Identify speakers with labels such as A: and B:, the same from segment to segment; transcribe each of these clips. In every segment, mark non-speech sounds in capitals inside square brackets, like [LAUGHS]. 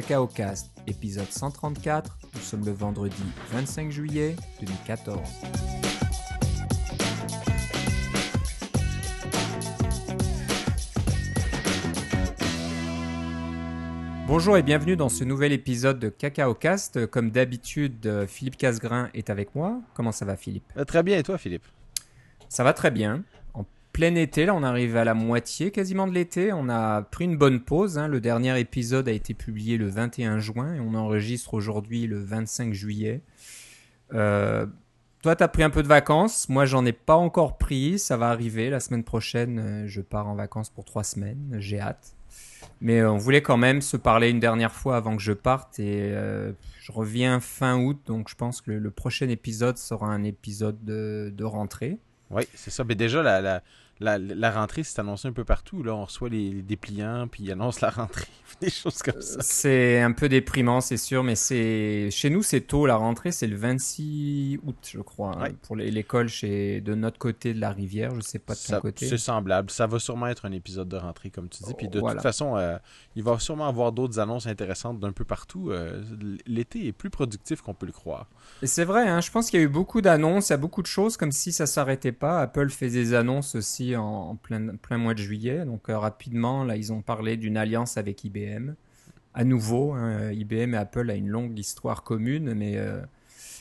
A: Cacao Cast, épisode 134. Nous sommes le vendredi 25 juillet 2014. Bonjour et bienvenue dans ce nouvel épisode de Cacao Cast. Comme d'habitude, euh, Philippe Casgrain est avec moi. Comment ça va, Philippe?
B: Euh, Très bien, et toi, Philippe?
A: Ça va très bien. Plein été, là, on arrive à la moitié quasiment de l'été. On a pris une bonne pause. hein. Le dernier épisode a été publié le 21 juin et on enregistre aujourd'hui le 25 juillet. Euh, toi, tu as pris un peu de vacances. Moi, j'en ai pas encore pris. Ça va arriver. La semaine prochaine, euh, je pars en vacances pour trois semaines. J'ai hâte. Mais euh, on voulait quand même se parler une dernière fois avant que je parte et euh, je reviens fin août, donc je pense que le, prochain épisode sera un épisode de, de rentrée.
B: Oui, c'est ça. Mais déjà, la, la, la, la rentrée s'est annoncée un peu partout. Là, on reçoit les, les dépliants, puis ils annoncent la rentrée. [LAUGHS] Des choses comme ça.
A: C'est un peu déprimant, c'est sûr, mais c'est chez nous c'est tôt la rentrée, c'est le 26 août, je crois, hein, pour l'école chez de notre côté de la rivière. Je sais pas de ton
B: Ça-
A: côté.
B: C'est semblable. Ça va sûrement être un épisode de rentrée, comme tu dis. Puis de
A: Voilà.
B: toute façon, euh, il va sûrement avoir d'autres annonces intéressantes d'un peu partout. Euh, L'été est plus productif qu'on peut le croire.
A: Et c'est vrai, hein, je pense qu'il y a eu beaucoup d'annonces, il y a beaucoup de choses, comme si ça s'arrêtait pas. Apple fait des annonces aussi en, en plein, plein mois de juillet. Donc euh, rapidement, là, ils ont parlé d'une alliance avec IBM. À nouveau, hein, IBM et Apple a une longue histoire commune, mais euh,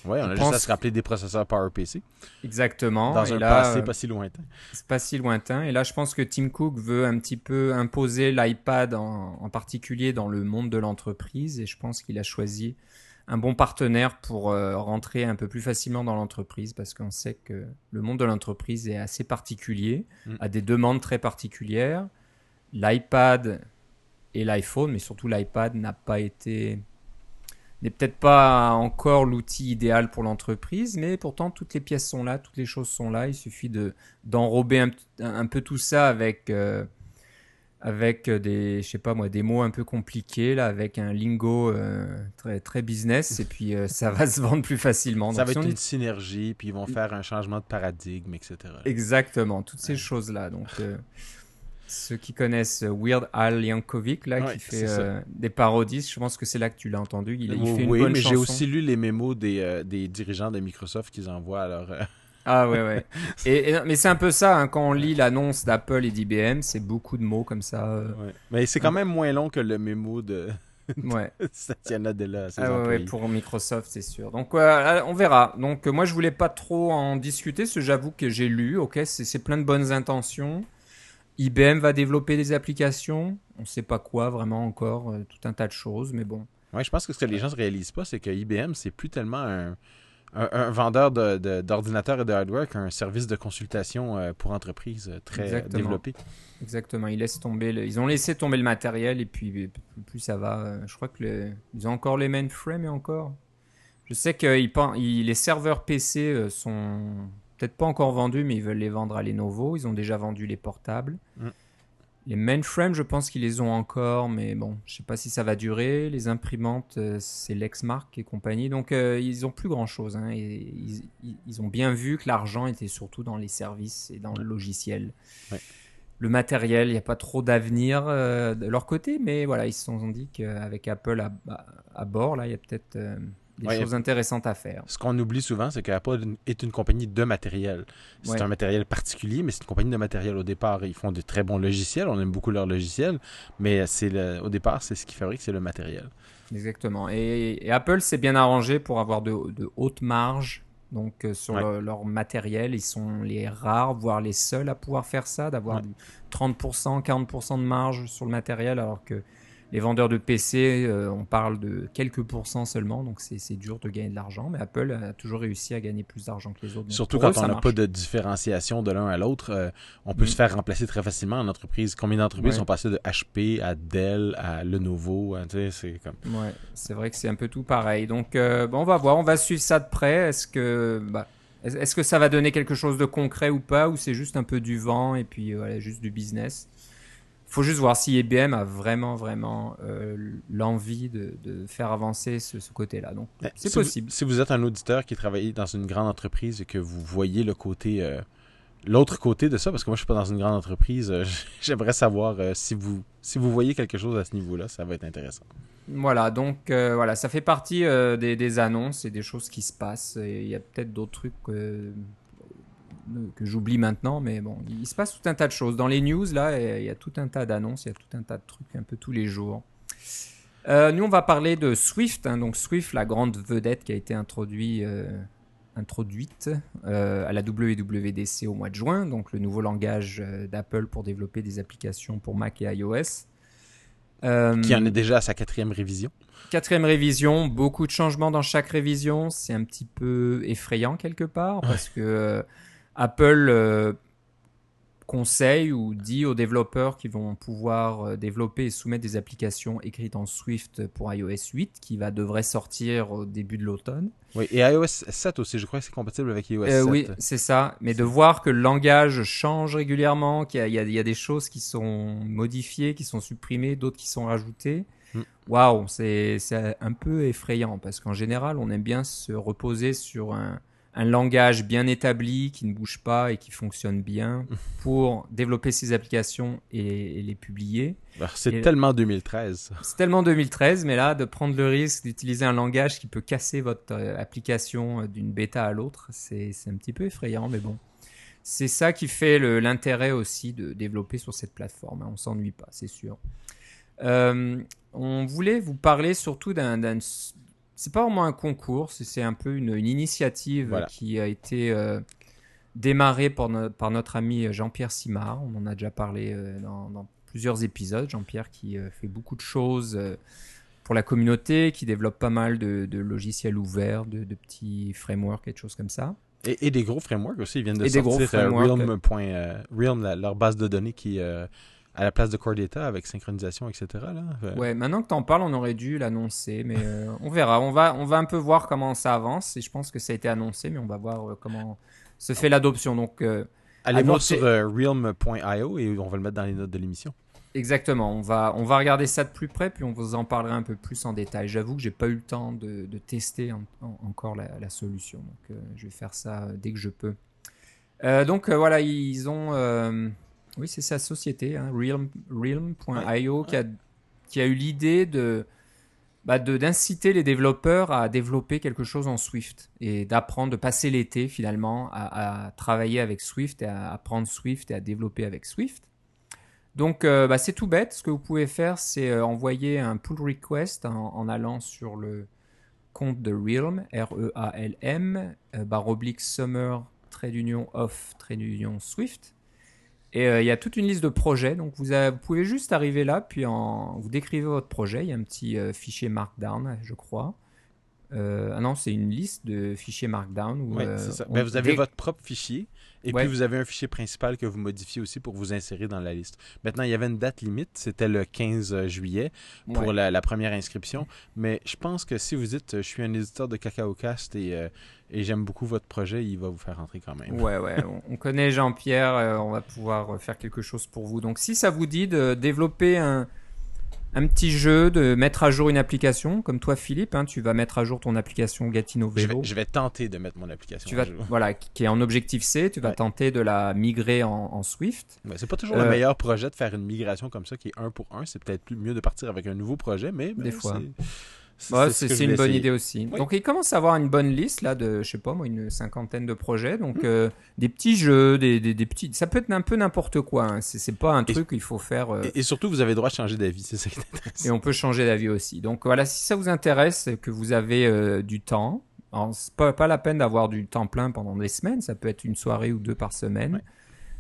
B: Ouais, on a juste à se rappeler des processeurs PowerPC
A: exactement.
B: dans
A: Et
B: un
A: là,
B: passé
A: euh,
B: pas si lointain.
A: c'est pas si lointain. Et là, je pense que Tim Cook veut un petit peu imposer l'iPad en, en particulier dans le monde de l'entreprise. Et je pense qu'il a choisi un bon partenaire pour euh, rentrer un peu plus facilement dans l'entreprise parce qu'on sait que le monde de l'entreprise est assez particulier,
B: Mm.
A: a des demandes très particulières. L'iPad et l'iPhone, mais surtout l'iPad n'a pas été n'est peut-être pas encore l'outil idéal pour l'entreprise, mais pourtant toutes les pièces sont là, toutes les choses sont là. Il suffit de d'enrober un, un peu tout ça avec euh, avec des je sais pas moi des mots un peu compliqués là, avec un lingo euh, très très business et puis euh, ça va [LAUGHS] se vendre plus facilement.
B: Ça
A: Donc,
B: va
A: si
B: être
A: on
B: une synergie, puis ils vont faire un changement de paradigme, etc.
A: Exactement, toutes ces
B: Ouais.
A: choses-là. Donc, euh, ceux qui connaissent euh, Weird Al Yankovic, là,
B: Ouais,
A: qui fait euh, des parodies, je pense que c'est là que tu l'as entendu. Il, il
B: oui,
A: fait une
B: oui,
A: bonne
B: mais j'ai aussi lu les mémos des, euh, des dirigeants de Microsoft qu'ils envoient à leur...
A: Ah ouais, ouais. [LAUGHS] et, et- mais c'est un peu ça, hein, quand on lit l'annonce d'Apple et d'IBM, c'est beaucoup de mots comme ça. euh,
B: Ouais. Mais c'est quand même moins long que le mémo de [LAUGHS]
A: ouais.
B: Satya Nadella
A: Ah ouais, ouais, pour Microsoft, c'est sûr. Donc, euh, on verra. Donc, euh, moi, je voulais pas trop en discuter, parce que j'avoue que j'ai lu, ok, c'est c'est plein de bonnes intentions. IBM va développer des applications, on sait pas quoi vraiment encore, euh, tout un tas de choses, mais bon.
B: Ouais, je pense que ce que les gens ne réalisent pas, c'est que IBM, c'est plus tellement un, un- un vendeur de- de- d'ordinateurs et de hardware qu'un service de consultation euh, pour entreprises euh, très
A: Exactement.
B: développé.
A: Exactement, ils laissent tomber, le- ils ont laissé tomber le matériel et puis euh, plus- ça va. euh, Je crois que le- ils ont encore les mainframes et encore. Je sais que ils les serveurs PC euh, sont peut-être pas encore vendus, mais ils veulent les vendre à Lenovo. Ils ont déjà vendu les portables.
B: Mm.
A: Les mainframes, je pense qu'ils les ont encore, mais bon, je sais pas si ça va durer. Les imprimantes, euh, c'est Lexmark et compagnie, donc euh, ils ont plus grand chose. et ils, ils- ils ont bien vu que l'argent était surtout dans les services et dans le logiciel
B: Ouais.
A: le matériel, il n'y a pas trop d'avenir euh, de leur côté, mais voilà, ils se sont dit qu'avec Apple à, à- à bord, là, il y a peut-être euh, des
B: Ouais.
A: choses intéressantes à faire.
B: Ce qu'on oublie souvent, c'est qu'Apple est une compagnie de matériel. C'est
A: Ouais.
B: un matériel particulier, mais c'est une compagnie de matériel au départ. Ils font de très bons logiciels, on aime beaucoup leurs logiciels, mais c'est le- au départ, c'est ce qui fabrique, c'est le matériel.
A: Exactement. Et, et Apple s'est bien arrangé pour avoir de, de hautes marges. Donc euh, sur
B: Ouais.
A: le- leur matériel, ils sont les rares, voire les seuls à pouvoir faire ça, d'avoir
B: Ouais.
A: du 30%, 40% de marge sur le matériel, alors que les vendeurs de PC, euh, on parle de quelques pourcents seulement, donc c'est dur de gagner de l'argent. Mais Apple a toujours réussi à gagner plus d'argent que les autres.
B: Surtout
A: pour eux,
B: quand on n'a pas de différenciation de l'un à l'autre, euh, on peut
A: Mm.
B: se faire remplacer très facilement en entreprise. Combien d'entreprises
A: Ouais.
B: sont passées de HP à Dell à Lenovo hein, C'est comme
A: Ouais, c'est vrai que c'est un peu tout pareil. Donc, euh, bon, on va voir, on va suivre ça de près. Est-ce que, bah, est- est-ce que ça va donner quelque chose de concret ou pas, ou c'est juste un peu du vent et puis voilà, juste du business? Faut juste voir si IBM a vraiment, vraiment euh, l'envie de, de faire avancer ce, ce côté-là. Donc, c'est
B: si vous-
A: possible.
B: si vous êtes un auditeur qui travaille dans une grande entreprise et que vous voyez le côté, euh, l'autre côté de ça, parce que moi je suis pas dans une grande entreprise, euh, [LAUGHS] j'aimerais savoir si vous si vous voyez quelque chose à ce niveau-là, ça va être intéressant.
A: Voilà, donc voilà, ça fait partie des, des annonces et des choses qui se passent. Il y a peut-être d'autres trucs que, j'oublie maintenant, mais bon, il se passe tout un tas de choses. Dans les news, là, il y a tout un tas d'annonces, il y a tout un tas de trucs un peu tous les jours. Euh, nous, on va parler de Swift. hein. donc Swift, la grande vedette qui a été euh, introduite euh, à la WWDC au mois de juin. Donc le nouveau langage d'Apple pour développer des applications pour Mac et iOS.
B: Qui en est déjà à sa quatrième révision.
A: Quatrième révision, beaucoup de changements dans chaque révision. C'est un petit peu effrayant quelque part parce que Apple euh, conseille ou dit aux développeurs qui vont pouvoir euh, développer et soumettre des applications écrites en Swift pour iOS 8 qui va devrait sortir au début de l'automne.
B: Oui, et iOS 7 aussi, je crois que c'est compatible avec iOS
A: Euh,
B: 7.
A: oui, c'est ça. Mais de voir que le langage change régulièrement, qu'il y, a- y y des choses qui sont modifiées, qui sont supprimées, d'autres qui sont rajoutées.
B: Mm.
A: Waouh, c'est un peu effrayant parce qu'en général, on aime bien se reposer sur un, un langage bien établi qui ne bouge pas et qui fonctionne bien [LAUGHS] pour développer ses applications et, et les publier.
B: Alors, C'est tellement 2013.
A: C'est tellement 2013, mais là, de prendre le risque d'utiliser un langage qui peut casser votre euh, application euh, d'une bêta à l'autre, c'est un petit peu effrayant, mais bon. C'est ça qui fait l'intérêt aussi de développer sur cette plateforme. hein. On s'ennuie pas, c'est sûr. Euh, on voulait vous parler surtout d'un. C'est pas vraiment un concours, c'est un peu une, une initiative
B: Voilà.
A: qui a été euh, démarrée par, no- par notre ami Jean-Pierre Simard. On en a déjà parlé euh, dans, dans plusieurs épisodes. Jean-Pierre qui euh, fait beaucoup de choses euh, pour la communauté, qui développe pas mal de, de logiciels ouverts, de, de petits frameworks et de choses comme ça.
B: Et, et des gros frameworks aussi. Ils viennent de
A: Et des gros
B: sortir euh. Realm. euh, Realm, la- leur base de données qui euh, à la place de Core Data avec synchronisation, etc. Là.
A: Ouais, maintenant que t'en parles, on aurait dû l'annoncer, mais euh, on verra. On va, on va un peu voir comment ça avance. Et je pense que ça a été annoncé, mais on va voir euh, comment se fait l'adoption. Donc, euh,
B: Allez voir sur realm.io et on va le mettre dans les notes de l'émission.
A: exactement. On va, on va regarder ça de plus près, puis on vous en parlera un peu plus en détail. J'avoue que j'ai pas eu le temps de, de tester en- en- encore la, la solution. Donc, je vais faire ça dès que je peux. Donc, voilà, ils ont. Oui, c'est sa société, hein, Realm- Realm.io, qui, a, qui a eu l'idée de. bah, d'inciter les développeurs à développer quelque chose en Swift et d'apprendre, de passer l'été finalement à, à travailler avec Swift et à apprendre Swift et à développer avec Swift. Donc euh, bah, c'est tout bête. Ce que vous pouvez faire, c'est euh, envoyer un pull request en, en allant sur le compte de Realm, R-E-A-L-M, euh, barre oblique summer, trait d'union off, trait d'union Swift. Et euh, il y a toute une liste de projets. Donc vous, avez- vous pouvez juste arriver là, puis en, vous décrivez votre projet. Il y a un petit euh, fichier Markdown, je crois. Euh, ah non, c'est une liste de fichiers Markdown. Où,
B: Oui, c'est ça. Ben, vous avez votre propre fichier et
A: Ouais.
B: puis vous avez un fichier principal que vous modifiez aussi pour vous insérer dans la liste. Maintenant, il y avait une date limite, c'était le 15 juillet pour
A: Ouais.
B: la, la première inscription. Mais je pense que si vous dites euh, je suis un éditeur de Cacao Cast et, euh, et j'aime beaucoup votre projet, il va vous faire rentrer quand même.
A: Ouais, ouais, [LAUGHS] on- on connaît Jean-Pierre, euh, on va pouvoir euh, faire quelque chose pour vous. Donc, si ça vous dit de développer un, un petit jeu, de mettre à jour une application, comme toi, Philippe, hein, tu vas mettre à jour ton application Gatineau
B: Je
A: Vélo.
B: vais, je vais tenter de mettre mon application.
A: Tu
B: à
A: vas,
B: jour.
A: voilà, qui est en objectif C, tu vas
B: Ouais.
A: tenter de la migrer en, en Swift.
B: Ouais, c'est pas toujours
A: Euh,
B: le meilleur projet de faire une migration comme ça qui est un pour un. C'est peut-être mieux de partir avec un nouveau projet, mais ben,
A: Des fois.
B: C'est-
A: Ouais,
B: ce
A: une bonne idée aussi.
B: Oui.
A: Donc, il commence à avoir une bonne liste là de, je sais pas moi, une cinquantaine de projets. Donc, euh, des petits jeux, des, des, des petits. Ça peut être un peu n'importe quoi. Hein. C'est c'est pas un
B: Et-
A: truc qu'il faut faire. euh,
B: Et, et surtout, vous avez le droit de changer d'avis. C'est ça qui est
A: Et on peut changer d'avis aussi. Donc voilà, si ça vous intéresse, que vous avez euh, du temps, alors c'est pas, pas la peine d'avoir du temps plein pendant des semaines, ça peut être une soirée ou deux par semaine.
B: Ouais.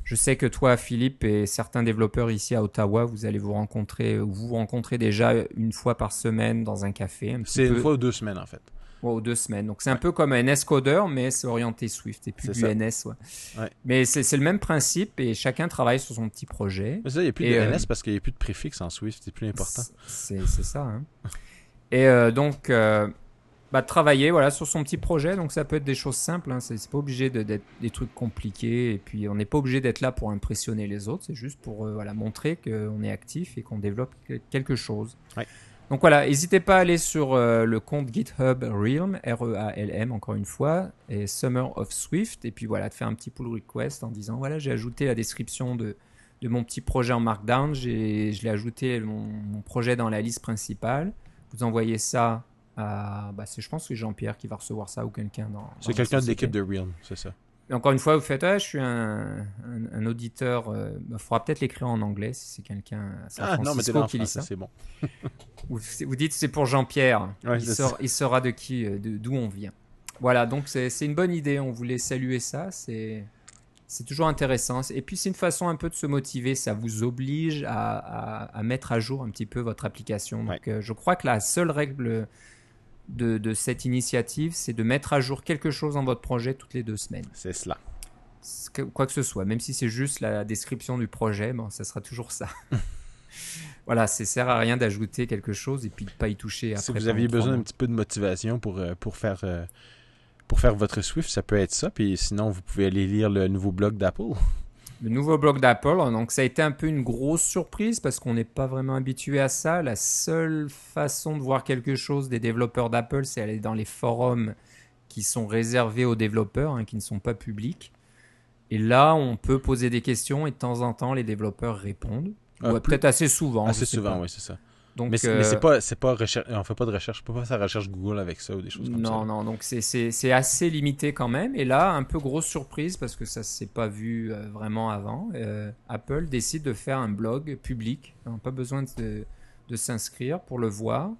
A: Je sais que toi, Philippe, et certains développeurs ici à Ottawa, vous allez vous rencontrer, ou vous vous rencontrez déjà une fois par semaine dans un café. un
B: C'est une
A: peu-
B: fois ou deux semaines, en fait.
A: Ouais, ou deux semaines. Donc c'est un peu comme un NS-codeur, mais c'est orienté Swift et plus du
B: ça.
A: NS. Ouais. Mais c'est c'est le même principe et chacun travaille sur son petit projet.
B: Mais ça, il n'y a plus
A: Et,
B: de
A: euh,
B: NS parce qu'il n'y a plus de préfixe en Swift. C'est plus important.
A: C'est c'est ça. hein. Et euh, donc, euh, bah, travailler voilà, sur son petit projet. Donc, ça peut être des choses simples. Hein. C'est pas obligé de- d'être des trucs compliqués. Et puis, on n'est pas obligé d'être là pour impressionner les autres. C'est juste pour euh, voilà, montrer qu'on est actif et qu'on développe que- quelque chose.
B: Ouais.
A: Donc voilà, n'hésitez pas à aller sur euh, le compte GitHub Realm, R-E-A-L-M, encore une fois, et Summer of Swift, et puis voilà, de faire un petit pull request en disant voilà, j'ai ajouté la description de, de mon petit projet en Markdown, j'ai, je l'ai ajouté mon, mon projet dans la liste principale. Vous envoyez ça. Bah, c'est, je pense que c'est Jean-Pierre qui va recevoir ça ou quelqu'un dans.
B: C'est quelqu'un de l'équipe de Realm, c'est ça.
A: Et encore une fois, vous faites, ah, je suis un, un, un auditeur. Il euh, faudra peut-être l'écrire en anglais si c'est quelqu'un à San
B: Ah non, mais
A: Francisco
B: dans
A: qui lit ça.
B: c'est bon. [LAUGHS]
A: Vous, vous dites c'est pour Jean-Pierre.
B: Ouais,
A: il, saura- il de qui, euh, de- d'où on vient. Voilà, donc c'est c'est une bonne idée. On voulait saluer ça. C'est c'est toujours intéressant. Et puis c'est une façon un peu de se motiver. Ça vous oblige à, à- à mettre à jour un petit peu votre application. Donc euh, je crois que la seule règle de, de cette initiative, c'est de mettre à jour quelque chose dans votre projet toutes les deux semaines.
B: C'est cela.
A: Quoi que ce soit, même si c'est juste la description du projet, bon, ça sera toujours ça. [LAUGHS] voilà, ça sert à rien d'ajouter quelque chose et puis de pas y toucher après.
B: Si vous aviez besoin d'un petit peu de motivation pour, euh, pour, faire, euh, pour faire votre Swift, ça peut être ça. Puis sinon, vous pouvez aller lire le nouveau blog d'Apple.
A: Le nouveau blog d'Apple, donc ça a été un peu une grosse surprise parce qu'on n'est pas vraiment habitué à ça. La seule façon de voir quelque chose des développeurs d'Apple, c'est aller dans les forums qui sont réservés aux développeurs, hein, qui ne sont pas publics. Et là, on peut poser des questions et de temps en temps, les développeurs répondent.
B: Ah,
A: Ouais,
B: plus-
A: Peut-être assez souvent.
B: Assez souvent, oui, c'est ça.
A: Donc,
B: mais c'est
A: euh,
B: pas, pas recherche, on fait pas de recherche, on peut pas faire recherche Google avec ça ou des choses comme
A: non,
B: ça.
A: non, donc c'est- assez limité quand même. Et là, un peu grosse surprise parce que ça s'est pas vu euh, vraiment avant. euh, Apple décide de faire un blog public. N'a pas besoin de, de s'inscrire pour le voir.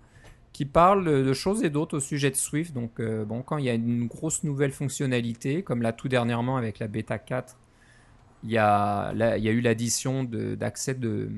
A: Qui parle de choses et d'autres au sujet de Swift. Donc, euh, bon, quand il y a une grosse nouvelle fonctionnalité, comme là tout dernièrement avec la bêta 4, il y a, là, il y a eu l'addition d'accès de,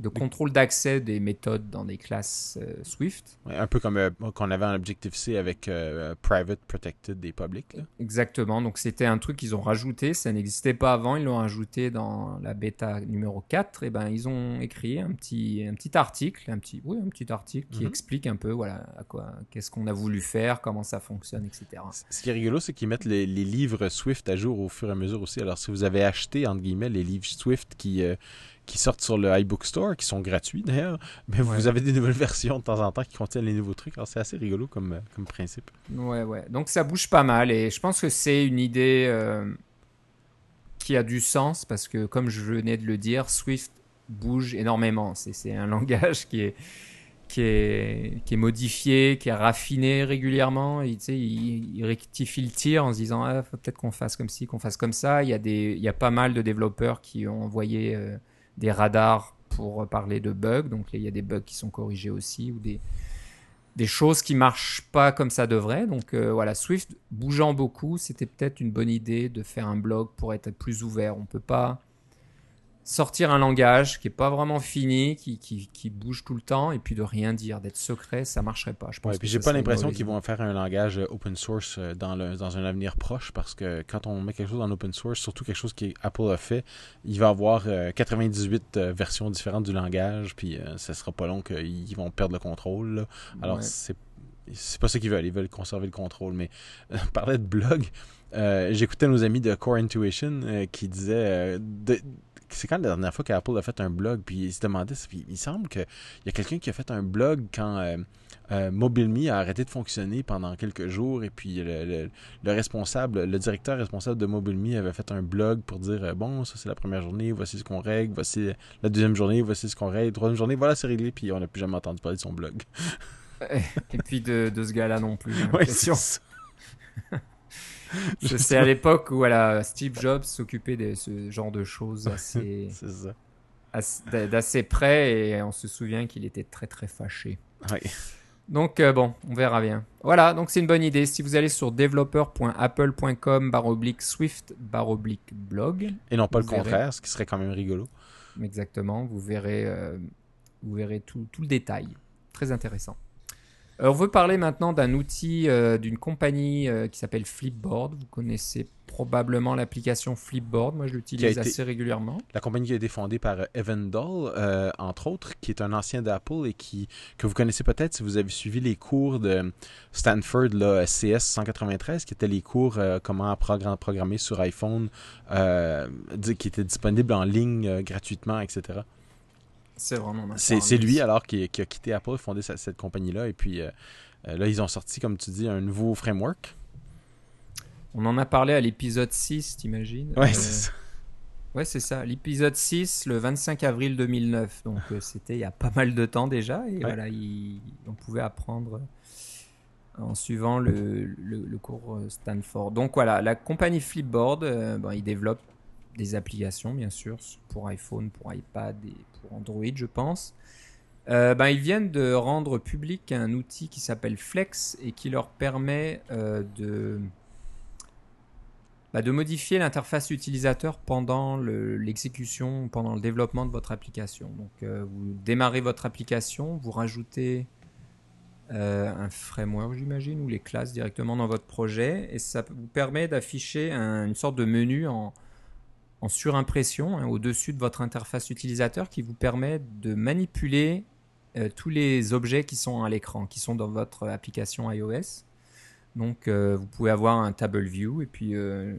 A: de contrôle d'accès des méthodes dans des classes euh, Swift.
B: Ouais, un peu comme euh, qu'on avait en Objective-C avec euh, Private, Protected et Public. là.
A: Exactement, donc c'était un truc qu'ils ont rajouté, ça n'existait pas avant, ils l'ont rajouté dans la bêta numéro 4, et ben ils ont écrit un petit, un petit article, un petit, oui, un petit article qui
B: Mhm.
A: explique un peu voilà, à quoi, qu'est-ce qu'on a voulu faire, comment ça fonctionne, etc.
B: Ce qui est rigolo, c'est qu'ils mettent les, les livres Swift à jour au fur et à mesure aussi. Alors, si vous avez acheté, entre guillemets, les livres Swift qui, euh, qui sortent sur le iBook Store, qui sont gratuits d'ailleurs, mais
A: Ouais.
B: vous avez des nouvelles [LAUGHS] versions de temps en temps qui contiennent les nouveaux trucs. Alors, c'est assez rigolo comme, euh, comme principe.
A: Ouais, ouais, donc ça bouge pas mal, et je pense que c'est une idée euh, qui a du sens, parce que comme je venais de le dire, Swift bouge énormément, c'est un [LAUGHS] langage qui est qui est, qui est modifié, qui est raffiné régulièrement. Et, tu sais, il, il rectifie le tir en se disant ah, peut-être qu'on fasse comme ci, qu'on fasse comme ça. Il y, a des, il y a pas mal de développeurs qui ont envoyé euh, des radars pour parler de bugs. Donc il y a des bugs qui sont corrigés aussi ou des, choses qui marchent pas comme ça devrait. Donc euh, voilà, Swift bougeant beaucoup, c'était peut-être une bonne idée de faire un blog pour être plus ouvert. On peut pas sortir un langage qui est pas vraiment fini, qui, qui, qui bouge tout le temps, et puis de rien dire, d'être secret, ça marcherait pas. Je pense
B: Ouais, puis j'ai pas l'impression qu'ils vont faire un langage euh, open source euh, dans, le, dans un avenir proche parce que quand on met quelque chose en open source, surtout quelque chose que Apple a fait, il va avoir euh, 98 euh, versions différentes du langage, puis ça sera pas long qu'ils vont perdre le contrôle. là. Alors,
A: Ouais.
B: c'est c'est pas ça qu'ils veulent. Ils veulent conserver le contrôle. Mais euh, [LAUGHS] parlait de blog. Euh, J'écoutais nos amis de Core Intuition euh, qui disaient. de- c'est quand la dernière fois qu'Apple a fait un blog, puis ils se demandaient. puis il semble qu'il y a quelqu'un qui a fait un blog quand euh, euh, MobileMe a arrêté de fonctionner pendant quelques jours, et puis le, le- le responsable, le directeur responsable de MobileMe avait fait un blog pour dire euh, bon, ça c'est la première journée, voici ce qu'on règle, voici la deuxième journée, voici ce qu'on règle, troisième journée, voilà, c'est réglé, puis on n'a plus jamais entendu parler de son blog. [LAUGHS]
A: Et puis de, de ce gars-là non plus.
B: Ouais, c'est ça. [LAUGHS] [LAUGHS]
A: C'est à l'époque où voilà, Steve Jobs s'occupait de ce genre de choses assez, [LAUGHS] d'assez près et on se souvient qu'il était très très fâché. Donc euh, bon, on verra bien. Voilà, donc c'est une bonne idée. Si vous allez sur developer.apple.com baroblique Swift baroblique blog,
B: Et non pas le
A: verrez.
B: contraire, ce qui serait quand même rigolo.
A: exactement, vous verrez, euh, vous verrez tout, tout le détail. Très intéressant. On veut parler maintenant d'un outil euh, d'une compagnie euh, qui s'appelle Flipboard. Vous connaissez probablement l'application Flipboard. Moi, je l'utilise assez régulièrement.
B: La compagnie qui a été fondée par euh, Evan Dahl, euh, entre autres, qui est un ancien d'Apple et qui que vous connaissez peut-être si vous avez suivi les cours de Stanford, là, CS 193, qui étaient les cours comment programmer sur iPhone, qui étaient disponibles en ligne gratuitement, etc.
A: C'est vraiment.
B: C'est lui alors qui, qui a quitté Apple, fondé sa- cette compagnie-là, et puis euh, là, ils ont sorti, comme tu dis, un nouveau framework.
A: On en a parlé à l'épisode 6, t'imagines?
B: Ouais,
A: Euh,
B: c'est ça.
A: Ouais, c'est ça. L'épisode 6, le 25 avril 2009. Donc, euh, c'était il y a pas mal de temps déjà. Et voilà, il- on pouvait apprendre en suivant le, le- le cours Stanford. Donc, voilà, la compagnie Flipboard, euh, bon, ils développent des applications, bien sûr, pour iPhone, pour iPad et pour Android, je pense. Euh, ben, ils viennent de rendre public un outil qui s'appelle Flex et qui leur permet euh, de bah, de modifier l'interface utilisateur pendant le- l'exécution, pendant le développement de votre application. Donc, euh, vous démarrez votre application, vous rajoutez un framework, j'imagine, ou les classes directement dans votre projet, et ça vous permet d'afficher un- une sorte de menu en, en surimpression hein, au-dessus de votre interface utilisateur qui vous permet de manipuler euh, tous les objets qui sont à l'écran, qui sont dans votre application iOS. Donc, euh, vous pouvez avoir un table view et puis euh,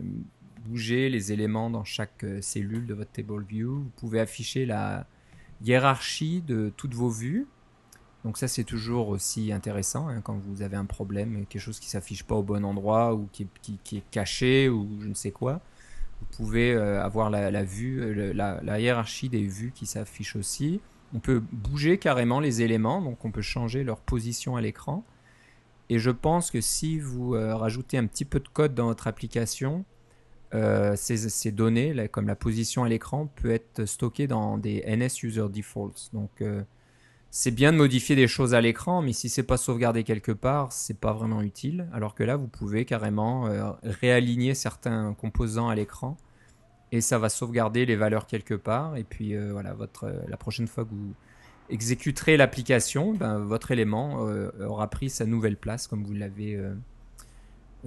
A: bouger les éléments dans chaque cellule de votre table view. Vous pouvez afficher la hiérarchie de toutes vos vues. Donc ça, c'est toujours aussi intéressant hein, quand vous avez un problème, quelque chose qui s'affiche pas au bon endroit ou qui est caché ou je ne sais quoi. Vous pouvez euh, avoir la, vue, euh, la, hiérarchie des vues qui s'affiche aussi. On peut bouger carrément les éléments, donc on peut changer leur position à l'écran. Et je pense que si vous euh, rajoutez un petit peu de code dans votre application, ces, données, comme la position à l'écran, peut être stockée dans des NS User Defaults. Donc c'est bien de modifier des choses à l'écran, mais si c'est pas sauvegardé quelque part, c'est pas vraiment utile. Alors que là, vous pouvez carrément euh, réaligner certains composants à l'écran et ça va sauvegarder les valeurs quelque part. Et puis euh, voilà, votre, euh, la prochaine fois que vous exécuterez l'application, ben, votre élément aura pris sa nouvelle place comme vous l'avez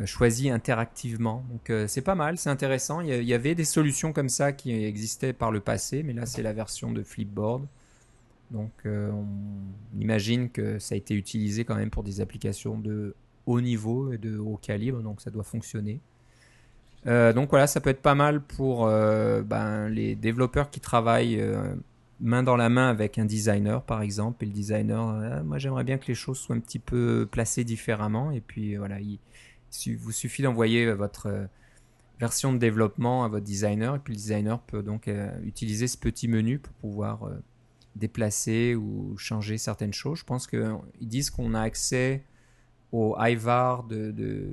A: choisi interactivement. Donc c'est pas mal, c'est intéressant. Il y avait des solutions comme ça qui existaient par le passé, mais là c'est la version de Flipboard. Donc euh, on imagine que ça a été utilisé quand même pour des applications de haut niveau et de haut calibre, donc ça doit fonctionner. Euh, donc voilà, ça peut être pas mal pour euh, ben, les développeurs qui travaillent main dans la main avec un designer, par exemple. Et le designer, moi j'aimerais bien que les choses soient un petit peu placées différemment. Et puis voilà, il, vous suffit d'envoyer votre version de développement à votre designer. Et puis le designer peut donc utiliser ce petit menu pour pouvoir déplacer ou changer certaines choses. Je pense qu'ils disent qu'on a accès au IVAR de, de,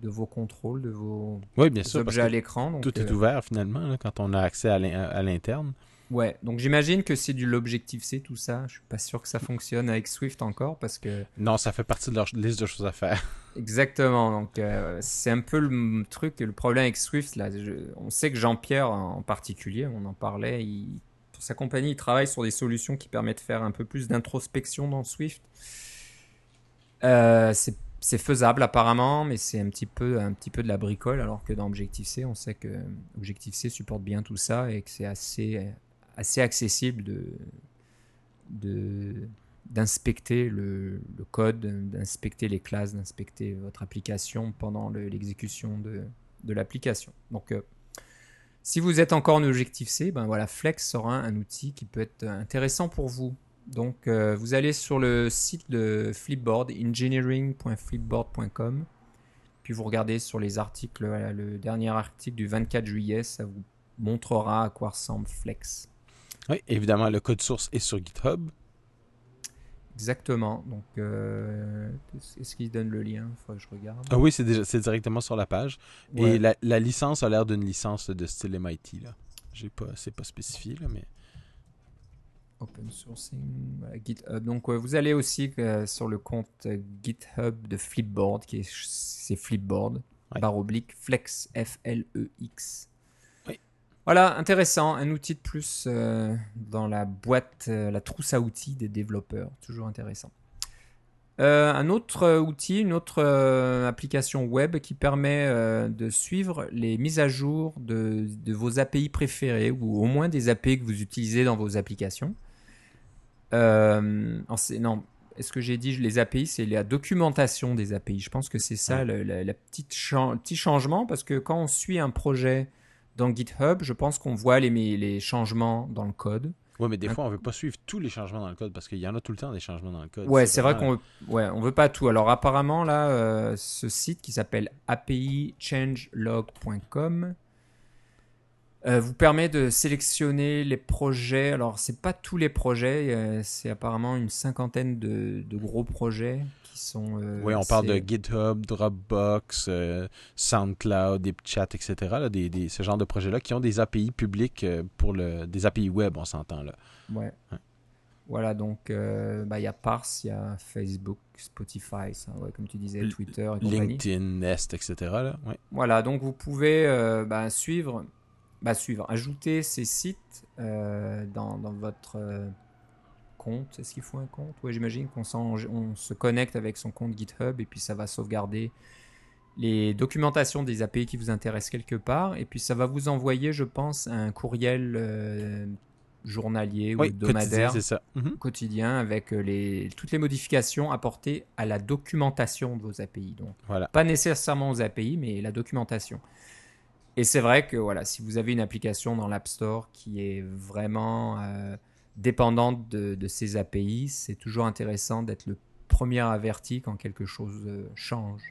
A: de vos contrôles, de vos
B: Oui, bien sûr. parce
A: objets à l'écran. donc,
B: tout est
A: euh,
B: ouvert finalement là, quand on a accès à l'in- à l'interne.
A: Ouais, donc j'imagine que c'est du l'objectif C tout ça. Je suis pas sûr que ça fonctionne avec Swift encore parce que
B: Non, ça fait partie de leur liste de choses à faire. [LAUGHS]
A: exactement. Donc euh, c'est un peu le truc, le problème avec Swift là. je- on sait que Jean-Pierre en particulier, on en parlait. Il, sa compagnie, il travaille sur des solutions qui permettent de faire un peu plus d'introspection dans Swift. Euh, c'est faisable apparemment, mais c'est un petit peu de la bricole. Alors que dans Objective C, on sait que Objective C supporte bien tout ça et que c'est assez accessible de d'inspecter le, code, d'inspecter les classes, d'inspecter votre application pendant le- l'exécution de, de l'application. Donc, euh, si vous êtes encore en Objective-C, ben voilà, Flex sera un outil qui peut être intéressant pour vous. Donc, euh, vous allez sur le site de Flipboard, engineering.flipboard.com, puis vous regardez sur les articles, le dernier article du 24 juillet, ça vous montrera à quoi ressemble Flex.
B: Oui, évidemment, le code source est sur GitHub.
A: Exactement. Donc, euh, est-ce qu'il donne le lien? Faut que je regarde.
B: Ah oui, c'est déjà c'est directement sur la page.
A: Ouais.
B: Et la, la licence a l'air d'une licence de style MIT. Là. J'ai pas, c'est pas spécifié, là, mais.
A: Open sourcing, voilà, GitHub. Donc, euh, vous allez aussi euh, sur le compte GitHub de Flipboard, qui est c'est Flipboard,
B: Ouais.
A: barre oblique, Flex, F-L-E-X.
B: Oui.
A: Voilà, intéressant, un outil de plus euh, dans la boîte, euh, la trousse à outils des développeurs, toujours intéressant. Euh, un autre outil, une autre application web qui permet de suivre les mises à jour de, de vos API préférées ou au moins des API que vous utilisez dans vos applications. Non, est-ce que j'ai dit les API C'est la documentation des API. Je pense que c'est ça
B: Ouais.
A: le, petit changement parce que quand on suit un projet dans GitHub, je pense qu'on voit les, les changements dans le code.
B: Oui, mais des
A: Un-
B: fois, on veut pas suivre tous les changements dans le code parce qu'il y en a tout le temps des changements dans le code.
A: Ouais, c'est vrai qu'on veut, ouais, on veut pas tout. Alors apparemment là, euh, ce site qui s'appelle apichangelog.com, euh, vous permet de sélectionner les projets. Alors, c'est pas tous les projets, euh, c'est apparemment une cinquantaine de, de, gros projets qui sont. Euh,
B: oui, on parle de GitHub, Dropbox, euh, SoundCloud, DeepChat, etc. Là, des, des, ce genre de projets-là qui ont des API publics pour le, des API web, on s'entend là.
A: Ouais. Voilà, donc il bah, y a Parse, il y a Facebook, Spotify, ça, ouais, comme tu disais, Twitter, et
B: LinkedIn, Nest, etc. Là, ouais.
A: Voilà, donc vous pouvez bah, suivre bah, suivre. Ajouter ces sites euh, dans, dans, votre euh, compte? Est-ce qu'il faut un compte? Oui, j'imagine qu'on on se connecte avec son compte GitHub et puis ça va sauvegarder les documentations des API qui vous intéressent quelque part. Et puis ça va vous envoyer, je pense, un courriel euh, journalier ou hebdomadaire
B: quotidien, ça.
A: Mhm. quotidien avec les, toutes les modifications apportées à la documentation de vos API. Donc,
B: voilà.
A: pas nécessairement aux API, mais la documentation. Et c'est vrai que voilà, si vous avez une application dans l'App Store qui est vraiment euh, dépendante de, de, ces API, c'est toujours intéressant d'être le premier averti quand quelque chose euh, change.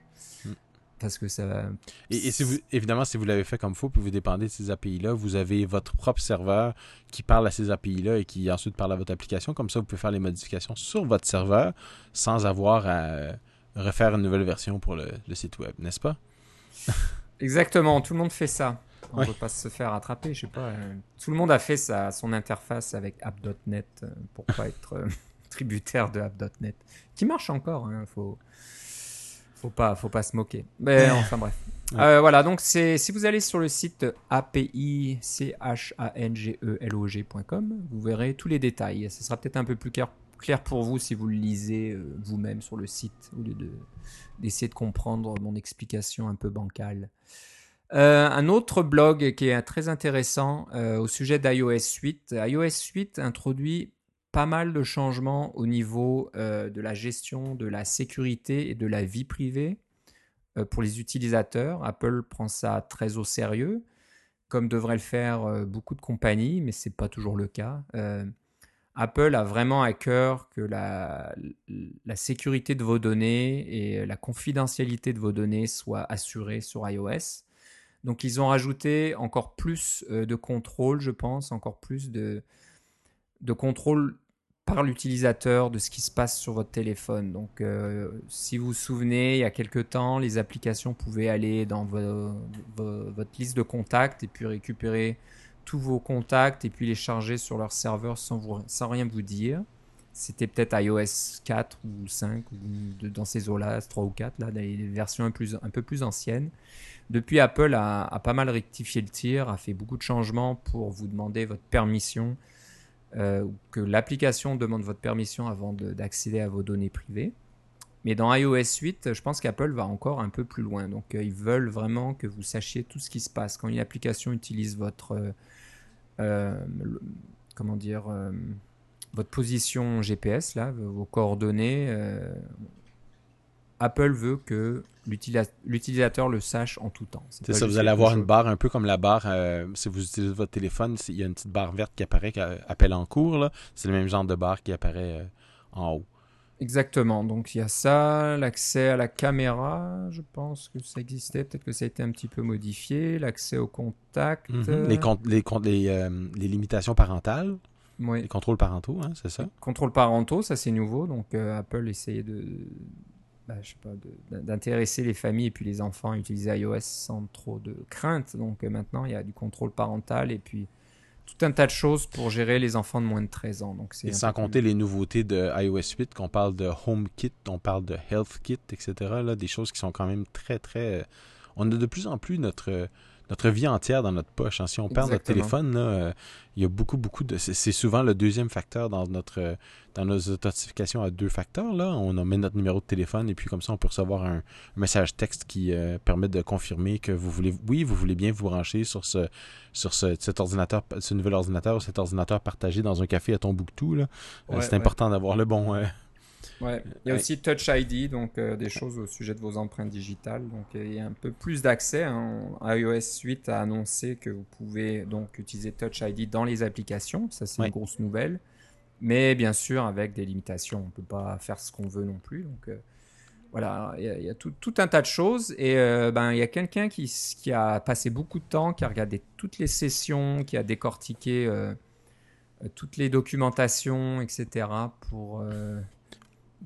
A: Mm. Parce que ça va...
B: Et, et si vous, évidemment, si vous l'avez fait comme il faut, puis vous dépendez de ces API-là, vous avez votre propre serveur qui parle à ces API-là et qui ensuite parle à votre application. Comme ça, vous pouvez faire les modifications sur votre serveur sans avoir à refaire une nouvelle version pour le, le site web, n'est-ce pas?
A: Exactement, tout le monde fait ça. On ne peut pas se faire attraper, je sais pas. Euh, tout le monde a fait sa, son interface avec app.net euh, pour pas être euh, [LAUGHS] tributaire de app.net, qui marche encore. Hein, faut, faut pas, faut pas se moquer. Mais enfin bref. Euh, voilà, donc c'est si vous allez sur le site apichangelog.com, vous verrez tous les détails. Ce sera peut-être un peu plus clair, clair pour vous si vous le lisez vous-même sur le site au lieu de d'essayer de comprendre mon explication un peu bancale. Euh, un autre blog qui est très intéressant euh, au sujet d'iOS 8. iOS 8 introduit pas mal de changements au niveau euh, de la gestion de la sécurité et de la vie privée pour les utilisateurs. Apple prend ça très au sérieux, comme devraient le faire beaucoup de compagnies, mais ce n'est pas toujours le cas. Apple a vraiment à cœur que la, la, sécurité de vos données et la confidentialité de vos données soient assurées sur iOS. Donc ils ont rajouté encore plus euh, de contrôle, je pense, encore plus de, contrôle par l'utilisateur de ce qui se passe sur votre téléphone. Donc euh, si vous vous souvenez, il y a quelques temps, les applications pouvaient aller dans votre liste de contacts et puis récupérer tous vos contacts et puis les charger sur leur serveur sans, sans rien vous dire. C'était peut-être iOS 4 ou 5 ou dans ces eaux-là, 3 ou 4, là, des versions un, plus, un peu plus anciennes. Depuis, Apple a, pas mal rectifié le tir, a fait beaucoup de changements pour vous demander votre permission, euh, que l'application demande votre permission avant d'accéder à vos données privées. Mais dans iOS 8, je pense qu'Apple va encore un peu plus loin. Donc, euh, ils veulent vraiment que vous sachiez tout ce qui se passe. Quand une application utilise votre, euh, comment dire, votre position GPS, là, vos coordonnées, Apple veut que l'utilisateur le sache en tout temps.
B: C'est ça, vous allez avoir une barre un peu comme la barre, euh, si vous utilisez votre téléphone, il y a une petite barre verte qui apparaît, qui appelle en cours. C'est le même genre de barre qui apparaît euh, en haut.
A: Exactement, donc il y a ça, l'accès à la caméra, je pense que ça existait, peut-être que ça a été un petit peu modifié, l'accès au contact.
B: Mhm. les, les, euh, les, limitations parentales. Les contrôles parentaux, hein, c'est ça?
A: Contrôles parentaux, ça c'est nouveau. Donc Apple essayait de, bah, je sais pas, d'intéresser les familles et puis les enfants à utiliser iOS sans trop de crainte. Donc euh, maintenant, il y a du contrôle parental et puis tout un tas de choses pour gérer les enfants de moins de 13 ans. Donc
B: et sans compter les nouveautés de iOS 8, qu'on parle de HomeKit, on parle de HealthKit, etc. Là, des choses qui sont quand même très, très... On a de plus en plus notre notre vie entière dans notre poche. Hein. Si on perd notre téléphone, euh, il y a beaucoup, beaucoup de. C'est souvent le deuxième facteur dans notre dans nos authentifications à deux facteurs. Là, on met notre numéro de téléphone et puis comme ça, on peut recevoir un, message texte qui euh, permet de confirmer que vous voulez, oui, vous voulez bien vous brancher sur ce sur ce, cet ordinateur, ce nouvel ordinateur ou cet ordinateur partagé dans un café à Tombouctou. Là. Euh, c'est important d'avoir le bon
A: Ouais. Il y a aussi Touch ID, donc euh, des choses au sujet de vos empreintes digitales. Donc euh, il y a un peu plus d'accès. Hein. iOS 8 a annoncé que vous pouvez donc utiliser Touch ID dans les applications. Ça c'est une grosse nouvelle. Mais bien sûr avec des limitations. On ne peut pas faire ce qu'on veut non plus. Donc euh, voilà, il y a, il y a tout, tout un tas de choses. Et euh, ben, il y a quelqu'un qui, qui a passé beaucoup de temps, qui a regardé toutes les sessions, qui a décortiqué toutes les documentations, etc. pour.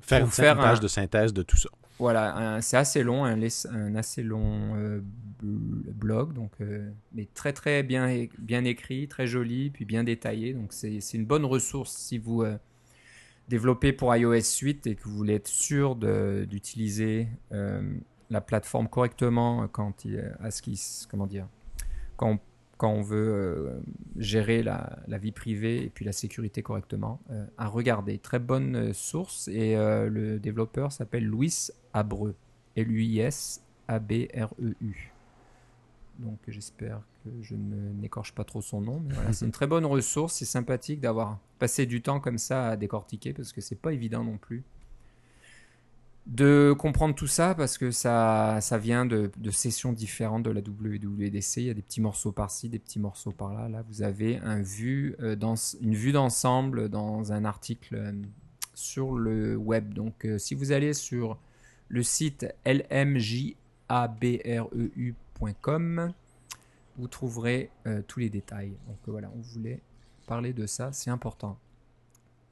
B: Faire
A: faire
B: page
A: un-
B: de synthèse de tout ça.
A: voilà, un- c'est assez long, un, un assez long euh, bl- blog, donc, euh, mais très très bien, bien écrit, très joli, puis bien détaillé. Donc c'est une bonne ressource si vous euh, développez pour iOS 8 et que vous voulez être sûr d'utiliser la plateforme correctement quand il, à ce qui, comment dire, quand on, quand on veut euh, gérer la, vie privée et puis la sécurité correctement. euh, à regarder, très bonne euh, source et euh, le développeur s'appelle Louis Abreu, L-U-I-S A-B-R-E-U. Donc j'espère que je ne n'écorche pas trop son nom. C'est une très bonne ressource. C'est sympathique d'avoir passé du temps comme ça à décortiquer parce que c'est pas évident non plus de comprendre tout ça parce que ça, ça vient de, sessions différentes de la WWDC. Il y a des petits morceaux par-ci, des petits morceaux par-là. Là, vous avez euh, une vue d'ensemble dans un article euh, sur le web. Donc, euh, si vous allez sur le site lmjabreu.com, vous trouverez tous les détails. Donc voilà, on voulait parler de ça, c'est important.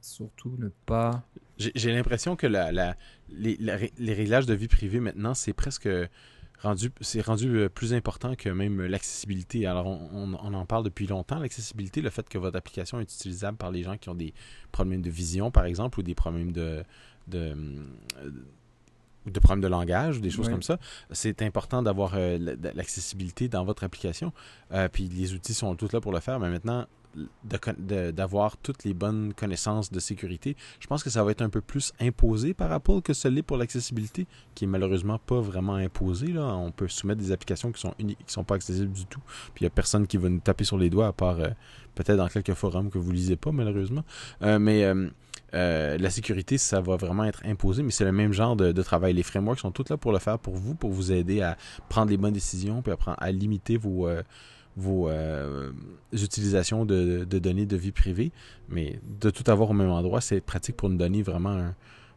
A: Surtout ne pas...
B: J'ai l'impression que la, la- les, la ré- les réglages de vie privée maintenant, c'est presque rendu, c'est rendu euh, plus important que même l'accessibilité. Alors, on, on- on en parle depuis longtemps, l'accessibilité, le fait que votre application est utilisable par les gens qui ont des problèmes de vision, par exemple, ou des problèmes de, de, euh, de problèmes de langage, ou des choses comme ça. C'est important d'avoir euh, l'accessibilité dans votre application. Euh, puis les outils sont tous là pour le faire, mais maintenant, d'avoir toutes les bonnes connaissances de sécurité, je pense que ça va être un peu plus imposé par Apple que ce l'est pour l'accessibilité, qui est malheureusement pas vraiment imposé. Là. On peut soumettre des applications qui sont uniques, qui sont pas accessibles du tout. Puis il y a personne qui va nous taper sur les doigts, à part euh, peut-être dans quelques forums que vous lisez pas, malheureusement. Euh, mais euh, la sécurité, ça va vraiment être imposé, mais c'est le même genre de, travail. Les frameworks sont tous là pour le faire pour vous, pour vous aider à prendre les bonnes décisions, puis à, à limiter vos, vos euh, utilisations de, données de vie privée. Mais de tout avoir au même endroit, c'est pratique pour nous donner vraiment un...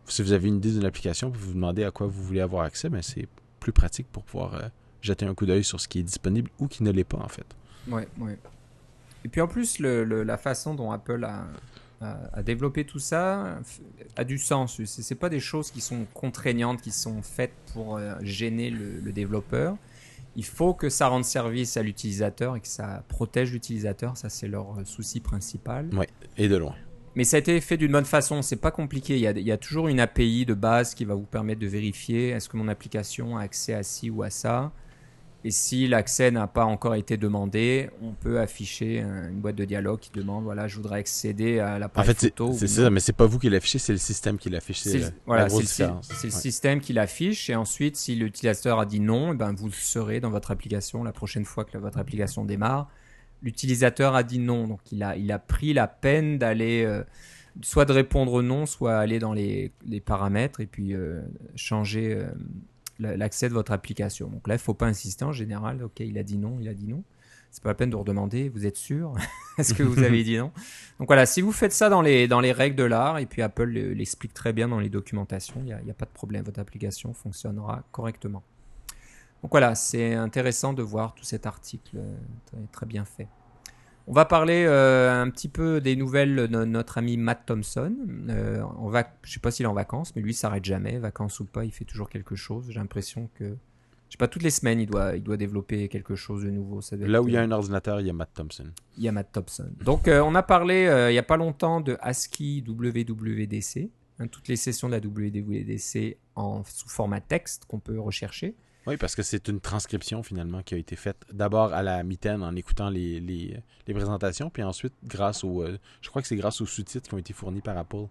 B: Si vous avez une idée d'une application, vous vous demandez à quoi vous voulez avoir accès, mais c'est plus pratique pour pouvoir euh, jeter un coup d'œil sur ce qui est disponible ou qui ne l'est pas, en fait.
A: Ouais, ouais. Et puis en plus, la façon dont Apple a, développé tout ça a du sens. C'est c'est pas des choses qui sont contraignantes, qui sont faites pour euh, gêner le développeur. Il faut que ça rende service à l'utilisateur et que ça protège l'utilisateur. Ça, c'est leur euh, souci principal.
B: Et de loin.
A: Mais ça a été fait d'une bonne façon, c'est pas compliqué. Il y, a, il y a toujours une API de base qui va vous permettre de vérifier est-ce que mon application a accès à ci ou à ça? Et si l'accès n'a pas encore été demandé, on peut afficher un- une boîte de dialogue qui demande voilà, je voudrais accéder à
B: En
A: l'appareil
B: fait, c'est
A: photo.
B: c'est ça, mais c'est pas vous qui l'affichez, c'est le système qui l'affiche.
A: C'est le-
B: la-
A: voilà,
B: la
A: le, le système qui l'affiche. Et ensuite, si l'utilisateur a dit non, eh ben, vous le serez dans votre application la prochaine fois que votre application démarre. L'utilisateur a dit non. Donc, il a, il a pris la peine d'aller, euh, soit de répondre non, soit aller dans les, les paramètres et puis euh, changer euh, la- l'accès de votre application. Donc là, il ne faut pas insister en général. OK, il a dit non, il a dit non. C'est pas la peine de redemander. Vous êtes sûr? [LAUGHS] Est-ce que vous avez dit non? Donc voilà, si vous faites ça dans les, règles de l'art, et puis Apple le- l'explique très bien dans les documentations, il n'y a, pas de problème, votre application fonctionnera correctement. Donc voilà, c'est intéressant de voir tout cet article euh, très bien fait. On va parler euh, un petit peu des nouvelles de notre ami Matt Thompson. Euh, en vac- je sais pas s'il est en vacances, mais lui, il s'arrête jamais, vacances ou pas, il fait toujours quelque chose. J'ai l'impression que, je sais pas, toutes les semaines, il doit, il doit développer quelque chose de nouveau. Ça
B: Là où il y a
A: euh,
B: un ordinateur, il y a Matt Thompson.
A: il y a Matt Thompson. Donc, euh, on a parlé il n'y a pas longtemps de ASCII WWDC, hein, toutes les sessions de la WWDC en, sous format texte qu'on peut rechercher.
B: Oui, parce que c'est une transcription finalement qui a été faite d'abord à la mitaine en écoutant les, les, les présentations, puis ensuite grâce au, euh, je crois que c'est grâce aux sous-titres qui ont été fournis par Apple,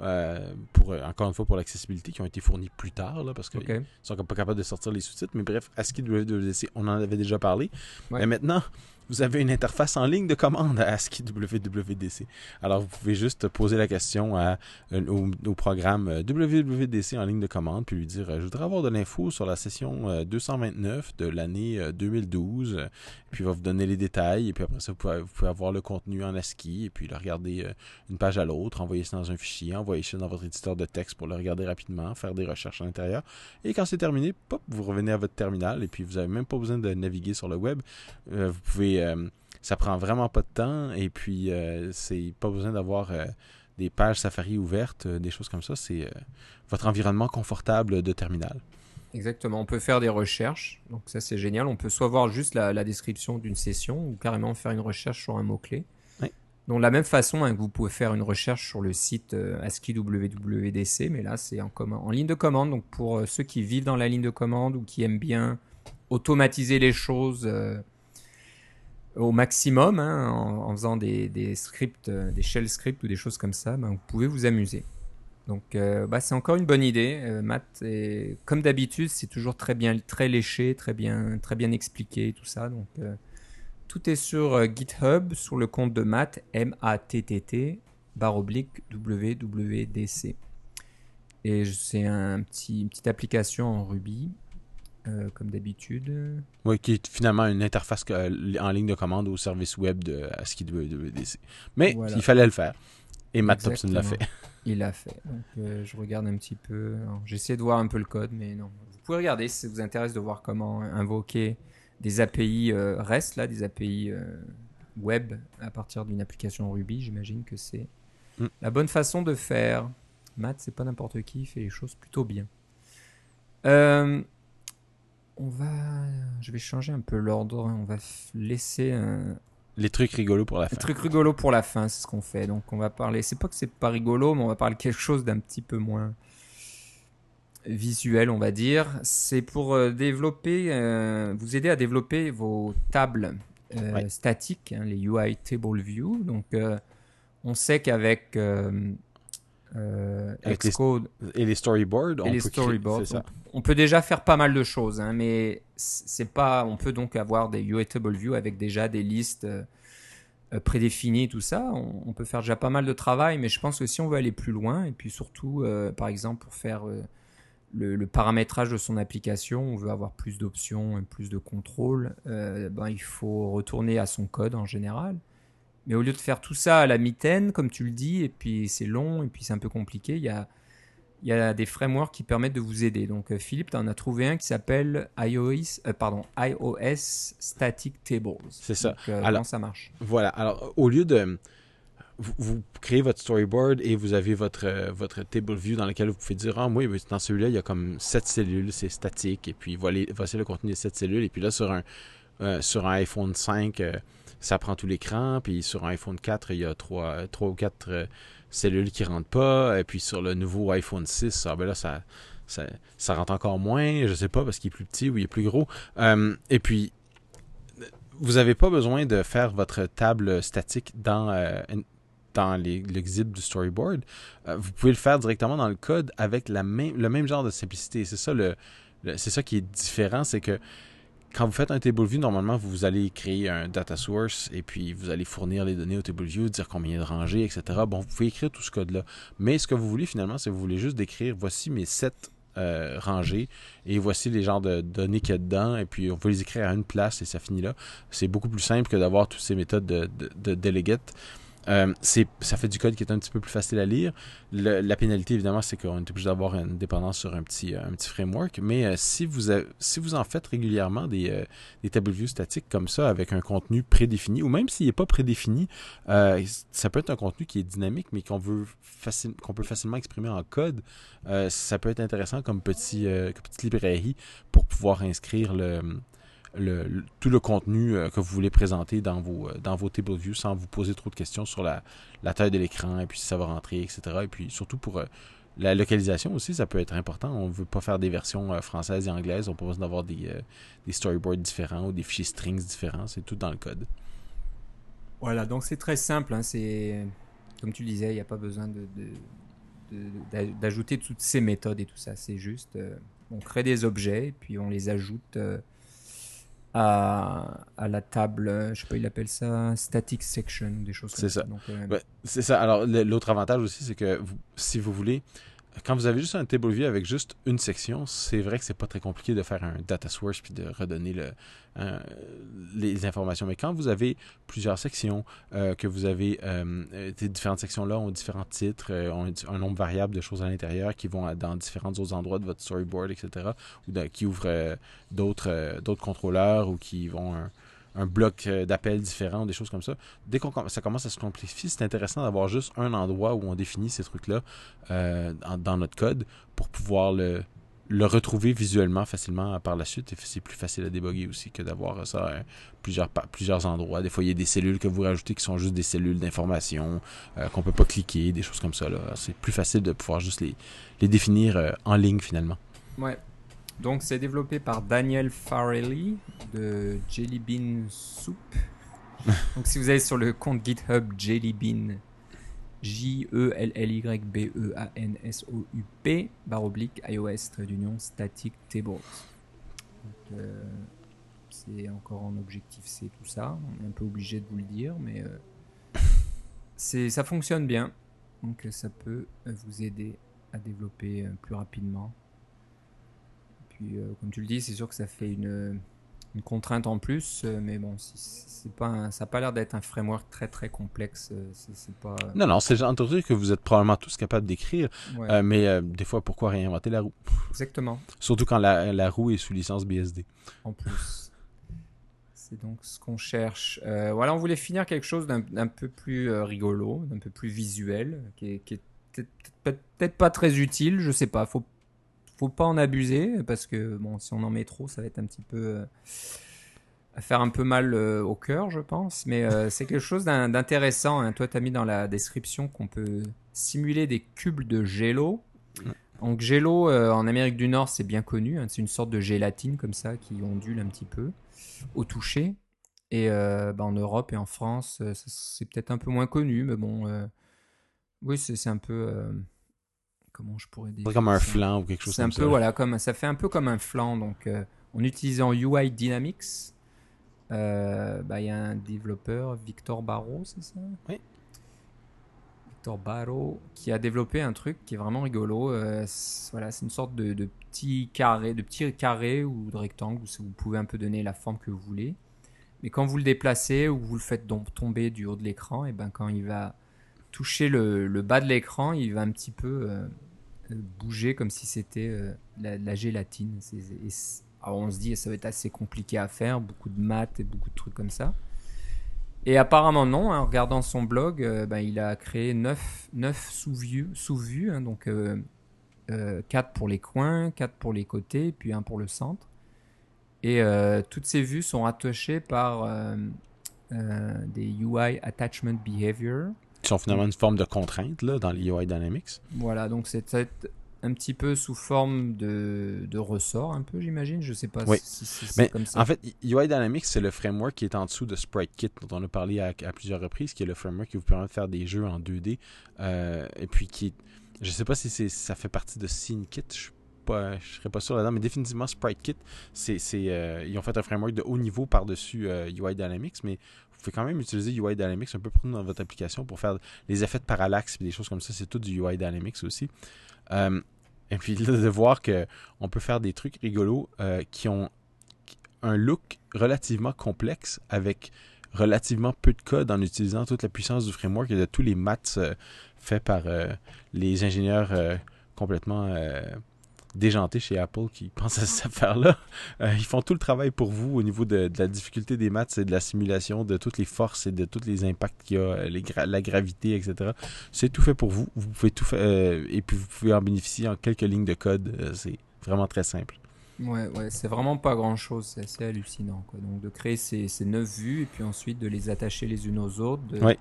B: euh, pour euh, encore une fois pour l'accessibilité, qui ont été fournis plus tard, là, parce qu'ils
A: Ok.
B: sont pas capables de sortir les sous-titres. Mais bref, ASCII WWDC, on en avait déjà parlé.
A: Ouais.
B: Mais maintenant, vous avez une interface en ligne de commande à ASCII WWDC. Alors, vous pouvez juste poser la question à, euh, au, programme euh, WWDC en ligne de commande, puis lui dire Je voudrais avoir de l'info sur la session 229 de l'année 2012. Puis il va vous donner les détails, et puis après ça, vous pouvez, avoir le contenu en ASCII, et puis le regarder une page à l'autre, envoyer ça dans un fichier, envoyer ça dans votre éditeur de texte pour le regarder rapidement, faire des recherches à l'intérieur. Et quand c'est terminé, pop, vous revenez à votre terminal, et puis vous n'avez même pas besoin de naviguer sur le web. vous pouvez euh, ça prend vraiment pas de temps et puis euh, c'est pas besoin d'avoir euh, des pages Safari ouvertes, des choses comme ça. C'est votre environnement confortable de terminal.
A: Exactement, on peut faire des recherches, donc ça c'est génial. On peut soit voir juste la, description d'une session ou carrément faire une recherche sur un mot-clé. Donc de la même façon hein, que vous pouvez faire une recherche sur le site ASCII WWDC, mais là c'est en, en, ligne de commande. Donc pour ceux qui vivent dans la ligne de commande ou qui aiment bien automatiser les choses au maximum, hein, en, faisant des, scripts, euh, des shell scripts ou des choses comme ça, ben, vous pouvez vous amuser. Donc, euh, bah, c'est encore une bonne idée. Euh, Matt, comme d'habitude, c'est toujours très bien, très léché, très bien, très bien expliqué, tout ça. Donc, tout est sur GitHub, sur le compte de Matt, M-A-T-T-T, barre oblique WWDC. Et c'est un petit, une petite application en Ruby. Euh, comme d'habitude.
B: Oui, qui est finalement une interface en ligne de commande au service web de ASCII WWDC. Mais il fallait le faire. Et Matt Thompson l'a fait. [LAUGHS]
A: Il l'a fait. Donc, euh, je regarde un petit peu. J'essaie de voir un peu le code, mais non. Vous pouvez regarder si ça vous intéresse de voir comment invoquer des API euh, REST, là, des API web à partir d'une application Ruby. J'imagine que c'est mm. la bonne façon de faire. Matt, c'est pas n'importe qui, il fait les choses plutôt bien. Euh, on va. Je vais changer un peu l'ordre. On va laisser un.
B: Les trucs rigolos pour la fin.
A: Les trucs rigolos pour la fin, c'est ce qu'on fait. Donc on va parler. C'est pas que c'est pas rigolo, mais on va parler quelque chose d'un petit peu moins visuel, on va dire. C'est pour euh, développer, euh, vous aider à développer vos tables euh, statiques, hein, les UI Table View. Donc on sait qu'avec
B: euh, Xcode et les storyboards.
A: on, peut On, peut déjà faire pas mal de choses, hein, mais c'est pas. On peut donc avoir des UITable View avec déjà des listes euh, prédéfinies, tout ça. On, peut faire déjà pas mal de travail, mais je pense que si on veut aller plus loin, et puis surtout, euh, par exemple, pour faire le, paramétrage de son application, on veut avoir plus d'options, plus de contrôle, ben, il faut retourner à son code en général. Mais au lieu de faire tout ça à la mitaine, comme tu le dis, et puis c'est long, et puis c'est un peu compliqué, il y a, il y a des frameworks qui permettent de vous aider. Donc euh, Philippe, tu en as trouvé un qui s'appelle iOS, euh, pardon, iOS Static Tables.
B: C'est ça.
A: Euh, Alors, comment ça marche?
B: Voilà. Alors au lieu de vous, créez votre storyboard et vous avez votre, votre table view dans lequel vous pouvez dire Ah, oui, dans celui-là, il y a comme 7 cellules, c'est statique, et puis voici le contenu des 7 cellules, et puis là, sur un, sur un iPhone 5, ça prend tout l'écran. Puis sur un iPhone 4, il y a 3, 3 ou 4 euh, cellules qui rentrent pas. Et puis sur le nouveau iPhone 6, ah ben là, ça, ça, rentre encore moins. Je sais pas parce qu'il est plus petit ou il est plus gros. Euh, et puis, vous n'avez pas besoin de faire votre table statique dans, euh, dans du storyboard. vous pouvez le faire directement dans le code avec la même, le même genre de simplicité. C'est ça le c'est ça qui est différent, c'est que quand vous faites un table view, normalement, vous allez créer un data source et puis vous allez fournir les données au table view, dire combien de rangées, etc. Bon, vous pouvez écrire tout ce code-là. Mais ce que vous voulez finalement, c'est que vous voulez juste décrire voici mes sept euh, rangées et voici les genres de données qu'il y a dedans et puis on peut les écrire à une place et ça finit là. C'est beaucoup plus simple que d'avoir toutes ces méthodes de, de, de delegate. Euh, ça fait du code qui est un petit peu plus facile à lire. la pénalité, évidemment, c'est qu'on est obligé d'avoir une dépendance sur un petit, un petit framework. Mais euh, si, vous si vous en faites régulièrement des, euh, table views statiques comme ça, avec un contenu prédéfini, ou même s'il n'est pas prédéfini, ça peut être un contenu qui est dynamique, mais qu'on veut qu'on peut facilement exprimer en code. ça peut être intéressant comme petit, petite librairie pour pouvoir inscrire le tout le contenu euh, que vous voulez présenter dans vos, euh, dans vos table views sans vous poser trop de questions sur la, taille de l'écran et puis si ça va rentrer, etc. Et puis surtout pour euh, la localisation aussi, ça peut être important. On ne veut pas faire des versions françaises et anglaises. On besoin d'avoir des, des storyboards différents ou des fichiers strings différents. C'est tout dans le code.
A: Voilà, donc c'est très simple. Hein. c'est comme tu le disais, il n'y a pas besoin de, d'ajouter toutes ces méthodes et tout ça. C'est juste, on crée des objets, puis on les ajoute à, à la table, euh, je sais pas, il appelle ça static section, des choses comme
B: C'est
A: ça.
B: ça.
A: Donc, euh,
B: c'est ça. Alors, l'autre avantage aussi, c'est que vous- si vous voulez, quand vous avez juste un table view avec juste une section, c'est vrai que c'est pas très compliqué de faire un data source puis de redonner le, les informations. Mais quand vous avez plusieurs sections, euh, que vous avez euh, euh, ces différentes sections-là ont différents titres, euh, ont un nombre variable de choses à l'intérieur qui vont dans différents autres endroits de votre storyboard, etc., ou qui ouvrent d'autres contrôleurs ou qui vont un bloc euh, d'appels différents, des choses comme ça dès qu'on ça commence à se complexifier, c'est intéressant d'avoir juste un endroit où on définit ces trucs-là euh, dans, notre code pour pouvoir le, le retrouver visuellement facilement par la suite. C'est plus facile à déboguer aussi que d'avoir ça à plusieurs, plusieurs endroits. Des fois, il y a des cellules que vous rajoutez qui sont juste des cellules d'information euh, qu'on peut pas cliquer, des choses comme ça. C'est plus facile de pouvoir juste les, les définir euh, en ligne finalement.
A: Ouais. Donc c'est développé par Daniel Farrelly de Jelly Bean Soup. [LAUGHS] Donc si vous allez sur le compte GitHub Jelly Bean, E J-E-L-L-Y-B-E-A-N-S-O-U-P, barre oblique, iOS, trait d'union, static tables. Euh, c'est encore en objectif C tout ça. On est un peu obligé de vous le dire, mais euh, c'est ça fonctionne bien. Donc ça peut vous aider à développer euh, plus rapidement. Puis, euh, comme tu le dis, c'est sûr que ça fait une, une contrainte en plus, euh, mais bon, c'est pas un- ça n'a pas l'air d'être un framework très très complexe. euh, C'est c'est pas.
B: Non, non, c'est de truc que vous êtes probablement tous capables d'écrire,
A: Ouais,
B: euh, mais euh, des fois, pourquoi réinventer la roue?
A: Exactement.
B: Surtout quand la, la roue est sous licence BSD.
A: En plus, c'est donc ce qu'on cherche. Euh, voilà, on voulait finir quelque chose d'un peu plus rigolo, d'un peu plus visuel, qui est, est peut-être peut- peut-être pas très utile. Je sais pas. Faut faut pas en abuser parce que bon, si on en met trop, ça va être un petit peu euh, à faire un peu mal euh, au cœur, je pense. Mais euh, [LAUGHS] c'est quelque chose d'in- d'intéressant. hein. Toi, tu as mis dans la description qu'on peut simuler des cubes de Gelo. Donc Gelo euh, en Amérique du Nord, c'est bien connu. hein. C'est une sorte de gélatine comme ça qui ondule un petit peu au toucher. Et bah, en Europe et en France, c'est peut-être un peu moins connu, mais bon, oui, c'est un peu comment je pourrais dire
B: comme un
A: ça
B: flanc ou quelque chose comme
A: un
B: ça.
A: peu voilà comme ça fait un peu comme un flanc donc euh, en utilisant UI Dynamics euh, bah, il y a un développeur Victor Barrault c'est ça?
B: Oui.
A: Victor Barrault qui a développé un truc qui est vraiment rigolo euh, c'est- voilà c'est une sorte de, de petit carré de petit carré ou de rectangle où vous pouvez un peu donner la forme que vous voulez mais quand vous le déplacez ou vous le faites tomber du haut de l'écran et ben quand il va toucher le, bas de l'écran il va un petit peu euh, euh, bouger comme si c'était euh, la, la gélatine. Alors on se dit ça va être assez compliqué à faire, beaucoup de maths et beaucoup de trucs comme ça. Et apparemment non, hein, en regardant son blog, euh, ben, il a créé 9, sous-vues, sous-vues hein, donc 4 pour les coins, 4 pour les côtés, puis 1 pour le centre. Et toutes ces vues sont attachées par des UI Attachment Behavior.
B: Qui sont finalement une forme de contrainte là, dans les UI Dynamics.
A: Voilà, donc c'est peut-être un petit peu sous forme de, de ressort, un peu, j'imagine. Je sais pas
B: Oui.
A: si, si c'est comme ça.
B: en fait, UI Dynamics, c'est le framework qui est en dessous de SpriteKit, dont on a parlé à, à plusieurs reprises, qui est le framework qui vous permet de faire des jeux en 2D. euh, et puis qui. Je sais pas si ça fait partie de SceneKit, je suis pas, je serais pas sûr là-dedans, mais définitivement SpriteKit, c'est, c'est, euh, ils ont fait un framework de haut niveau par-dessus euh, UI Dynamics, mais pouvez quand même utiliser UI Dynamics un peu partout dans votre application pour faire les effets de parallaxe et des choses comme ça. C'est tout du UI Dynamics aussi. Euh, et puis là, de voir que on peut faire des trucs rigolos euh, qui ont un look relativement complexe avec relativement peu de code en utilisant toute la puissance du framework et de tous les maths euh, faits par les ingénieurs complètement déjantés chez Apple qui [LAUGHS] pensent à cette affaire-là. Euh, ils font tout le travail pour vous au niveau de, de la difficulté des maths et de la simulation de toutes les forces et de tous les impacts qu'il y a, les gra- la gravité, etc. C'est tout fait pour vous. Vous pouvez tout faire euh, et puis vous pouvez en bénéficier en quelques lignes de code. Euh, c'est vraiment très simple.
A: Ouais, ouais, c'est vraiment pas grand chose, c'est assez hallucinant. Quoi. Donc de créer ces, ces 9 vues et puis ensuite de les attacher les unes aux autres, de
B: Ouais.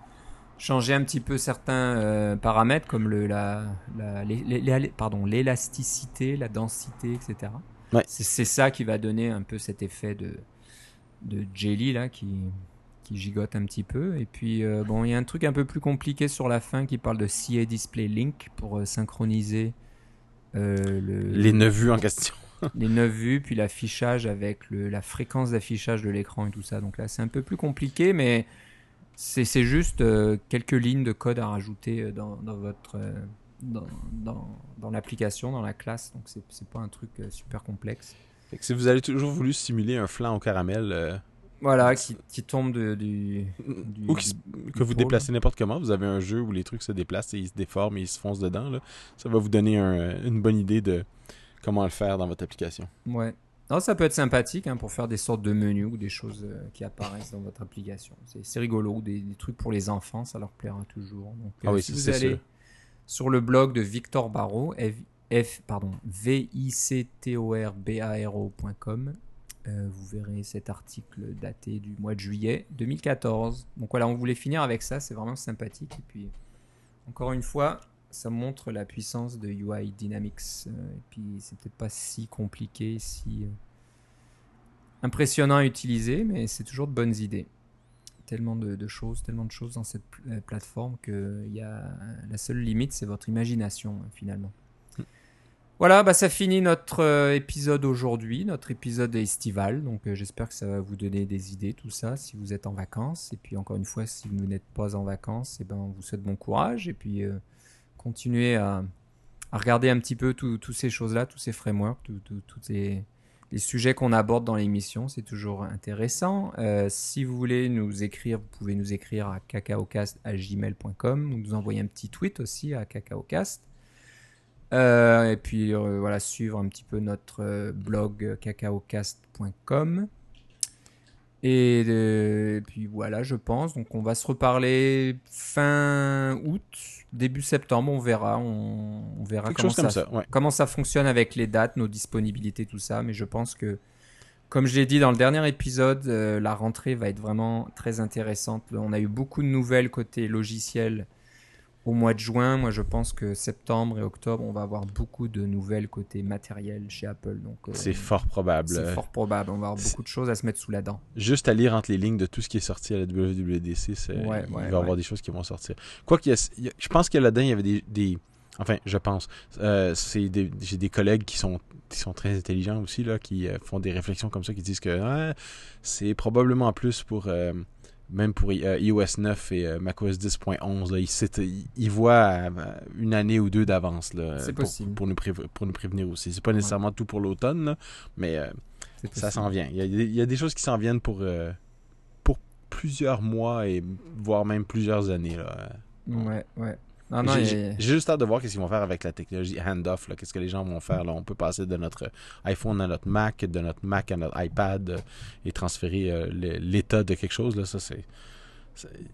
A: Changer un petit peu certains euh, paramètres comme le, la, la- les- les- les- pardon, l'élasticité, la densité, etc.
B: Ouais.
A: C'est, ça qui va donner un peu cet effet de, de jelly là qui, qui gigote un petit peu. Et puis euh, bon, il y a un truc un peu plus compliqué sur la fin qui parle de CA Display Link pour euh, synchroniser le,
B: Les neuf vues en question. [LAUGHS]
A: les 9 vues, puis l'affichage avec le, la fréquence d'affichage de l'écran et tout ça. Donc là, c'est un peu plus compliqué, mais c'est juste euh, quelques lignes de code à rajouter euh, dans, dans votre euh, dans, dans, dans l'application, dans la classe. Donc c'est pas un truc euh, super complexe.
B: Fait que si vous avez toujours voulu simuler un flan au caramel,
A: Voilà, qui, qui tombe de, du, du-
B: ou qui se-
A: du
B: que vous déplacez n'importe comment, vous avez un jeu où les trucs se déplacent et ils se déforment et ils se foncent dedans, là, ça va vous donner un- une bonne idée de comment le faire dans votre application.
A: Ouais. Non, ça peut être sympathique hein, pour faire des sortes de menus ou des choses euh, qui apparaissent dans votre application. C'est rigolo, des, des trucs pour les enfants, ça leur plaira toujours. Donc,
B: Ah oui,
A: si vous allez
B: sûr.
A: sur le blog de Victor Barrault, F, F- pardon, v i c t o r b a r o.com, euh, vous verrez cet article daté du mois de juillet 2014. Donc voilà, on voulait finir avec ça, c'est vraiment sympathique. Et puis, encore une fois, ça montre la puissance de UI Dynamics. euh, et puis, c'est peut-être pas si compliqué, si euh, impressionnant à utiliser, mais c'est toujours de bonnes idées. Tellement de, de choses, tellement de choses dans cette pl- euh, plateforme que y a la seule limite, c'est votre imagination finalement. Voilà, bah ça finit notre épisode aujourd'hui, notre épisode estival. Donc euh, j'espère que ça va vous donner des idées, tout ça, si vous êtes en vacances. Et puis encore une fois, si vous n'êtes pas en vacances, et ben, on vous souhaite bon courage. Et puis euh, continuez à, regarder un petit peu tout- toutes ces choses-là, tous ces frameworks, tous les sujets qu'on aborde dans l'émission. C'est toujours intéressant. Euh, si vous voulez nous écrire, vous pouvez nous écrire à cacaocast.gmail.com ou nous envoyer un petit tweet aussi à cacaocast. Euh, et puis euh, voilà, suivre un petit peu notre blog cacaocast.com. Et, euh, et puis voilà, je pense. Donc on va se reparler fin août, début septembre, on verra. On, on verra
B: Quelque
A: comment
B: chose comme
A: ça,
B: ça, ouais.
A: comment ça fonctionne avec les dates, nos disponibilités, tout ça. Mais je pense que, comme je l'ai dit dans le dernier épisode, euh, la rentrée va être vraiment très intéressante. On a eu beaucoup de nouvelles côté logiciel au mois de juin. Moi, je pense que septembre et octobre, on va avoir beaucoup de nouvelles côté matériel chez Apple. Donc, euh,
B: C'est fort probable.
A: c'est fort probable. On va avoir beaucoup de choses à se mettre sous la dent.
B: Juste à lire entre les lignes de tout ce qui est sorti à la WWDC, c'est-
A: Ouais,
B: il va y avoir des choses qui vont sortir. Quoi qu'il y a- je pense que là-dedans, il y avait des, des- enfin, je pense, euh, c'est des- j'ai des collègues qui sont qui sont très intelligents aussi là, qui euh, font des réflexions comme ça, qui disent que c'est probablement plus pour même pour euh, iOS 9 et euh, macOS 10.11, là, ils, ils voient euh, une année ou deux d'avance pour, pour nous pour nous prévenir aussi. C'est pas nécessairement tout pour l'automne, mais ça s'en vient. Il y, a, il y a des choses qui s'en viennent pour, pour plusieurs mois et voire même plusieurs années. Là.
A: Ouais, ouais. Non, non,
B: J'ai-
A: a-
B: juste hâte de voir qu'est-ce qu'ils vont faire avec la technologie handoff. là. Qu'est-ce que les gens vont faire. Là? On peut passer de notre iPhone à notre Mac, de notre Mac à notre iPad euh, et transférer euh, l'état de quelque chose. Là. Ça, c'est,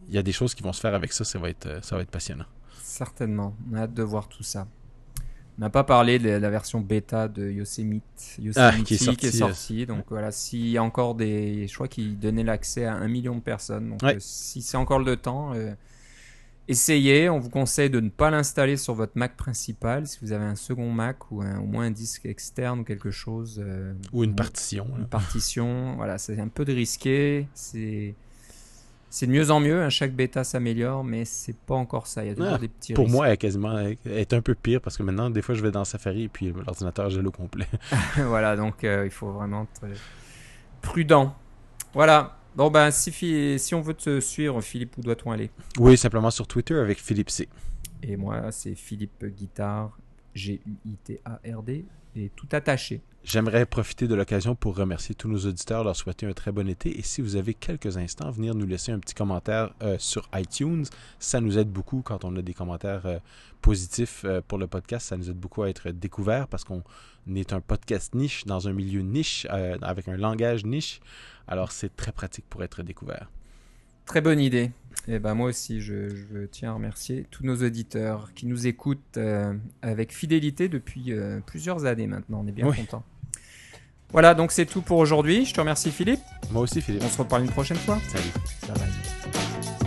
B: Il y a des choses qui vont se faire avec ça. Ça va être, euh, ça va être passionnant.
A: certainement. On a hâte de voir tout ça. On n'a pas parlé de la version bêta de Yosemite, Yosemite
B: Ah, qui est
A: qui
B: sortie,
A: est sortie. Donc voilà, s'il y a encore des. Je crois qu'il donnait l'accès à un million de personnes. Donc
B: Ouais.
A: euh, si c'est encore le temps, euh, essayez. On vous conseille de ne pas l'installer sur votre Mac principal. Si vous avez un second Mac ou un- au moins un disque externe ou quelque chose. euh,
B: Ou une partition.
A: une partition. Voilà, c'est un peu de risqué. C'est. C'est de mieux en mieux, hein, chaque bêta s'améliore, mais c'est pas encore ça. Il y a toujours
B: Ah,
A: des petits
B: Pour
A: risques.
B: moi, elle est quasiment elle est un peu pire parce que maintenant, des fois, je vais dans Safari et puis l'ordinateur gèle au complet. [LAUGHS]
A: voilà, donc euh, il faut vraiment être prudent. Voilà. Bon, ben, si, si on veut te suivre, Philippe, où doit-on aller?
B: Oui, simplement sur Twitter avec Philippe C.
A: Et moi, c'est Philippe Guitard, G-U-I-T-A-R-D, et tout attaché.
B: J'aimerais profiter de l'occasion pour remercier tous nos auditeurs, leur souhaiter un très bon été et si vous avez quelques instants, venir nous laisser un petit commentaire euh, sur iTunes. Ça nous aide beaucoup quand on a des commentaires euh, positifs euh, pour le podcast. Ça nous aide beaucoup à être découvert parce qu'on est un podcast niche dans un milieu niche avec un langage niche. Alors c'est très pratique pour être découvert.
A: Très bonne idée. Et ben, moi aussi, je, je tiens à remercier tous nos auditeurs qui nous écoutent euh, avec fidélité depuis euh, plusieurs années maintenant. On est bien
B: Oui.
A: contents. Voilà, donc c'est tout pour aujourd'hui. Je te remercie, Philippe.
B: Moi aussi, Philippe.
A: On se reparle une prochaine fois.
B: Salut.
A: Va.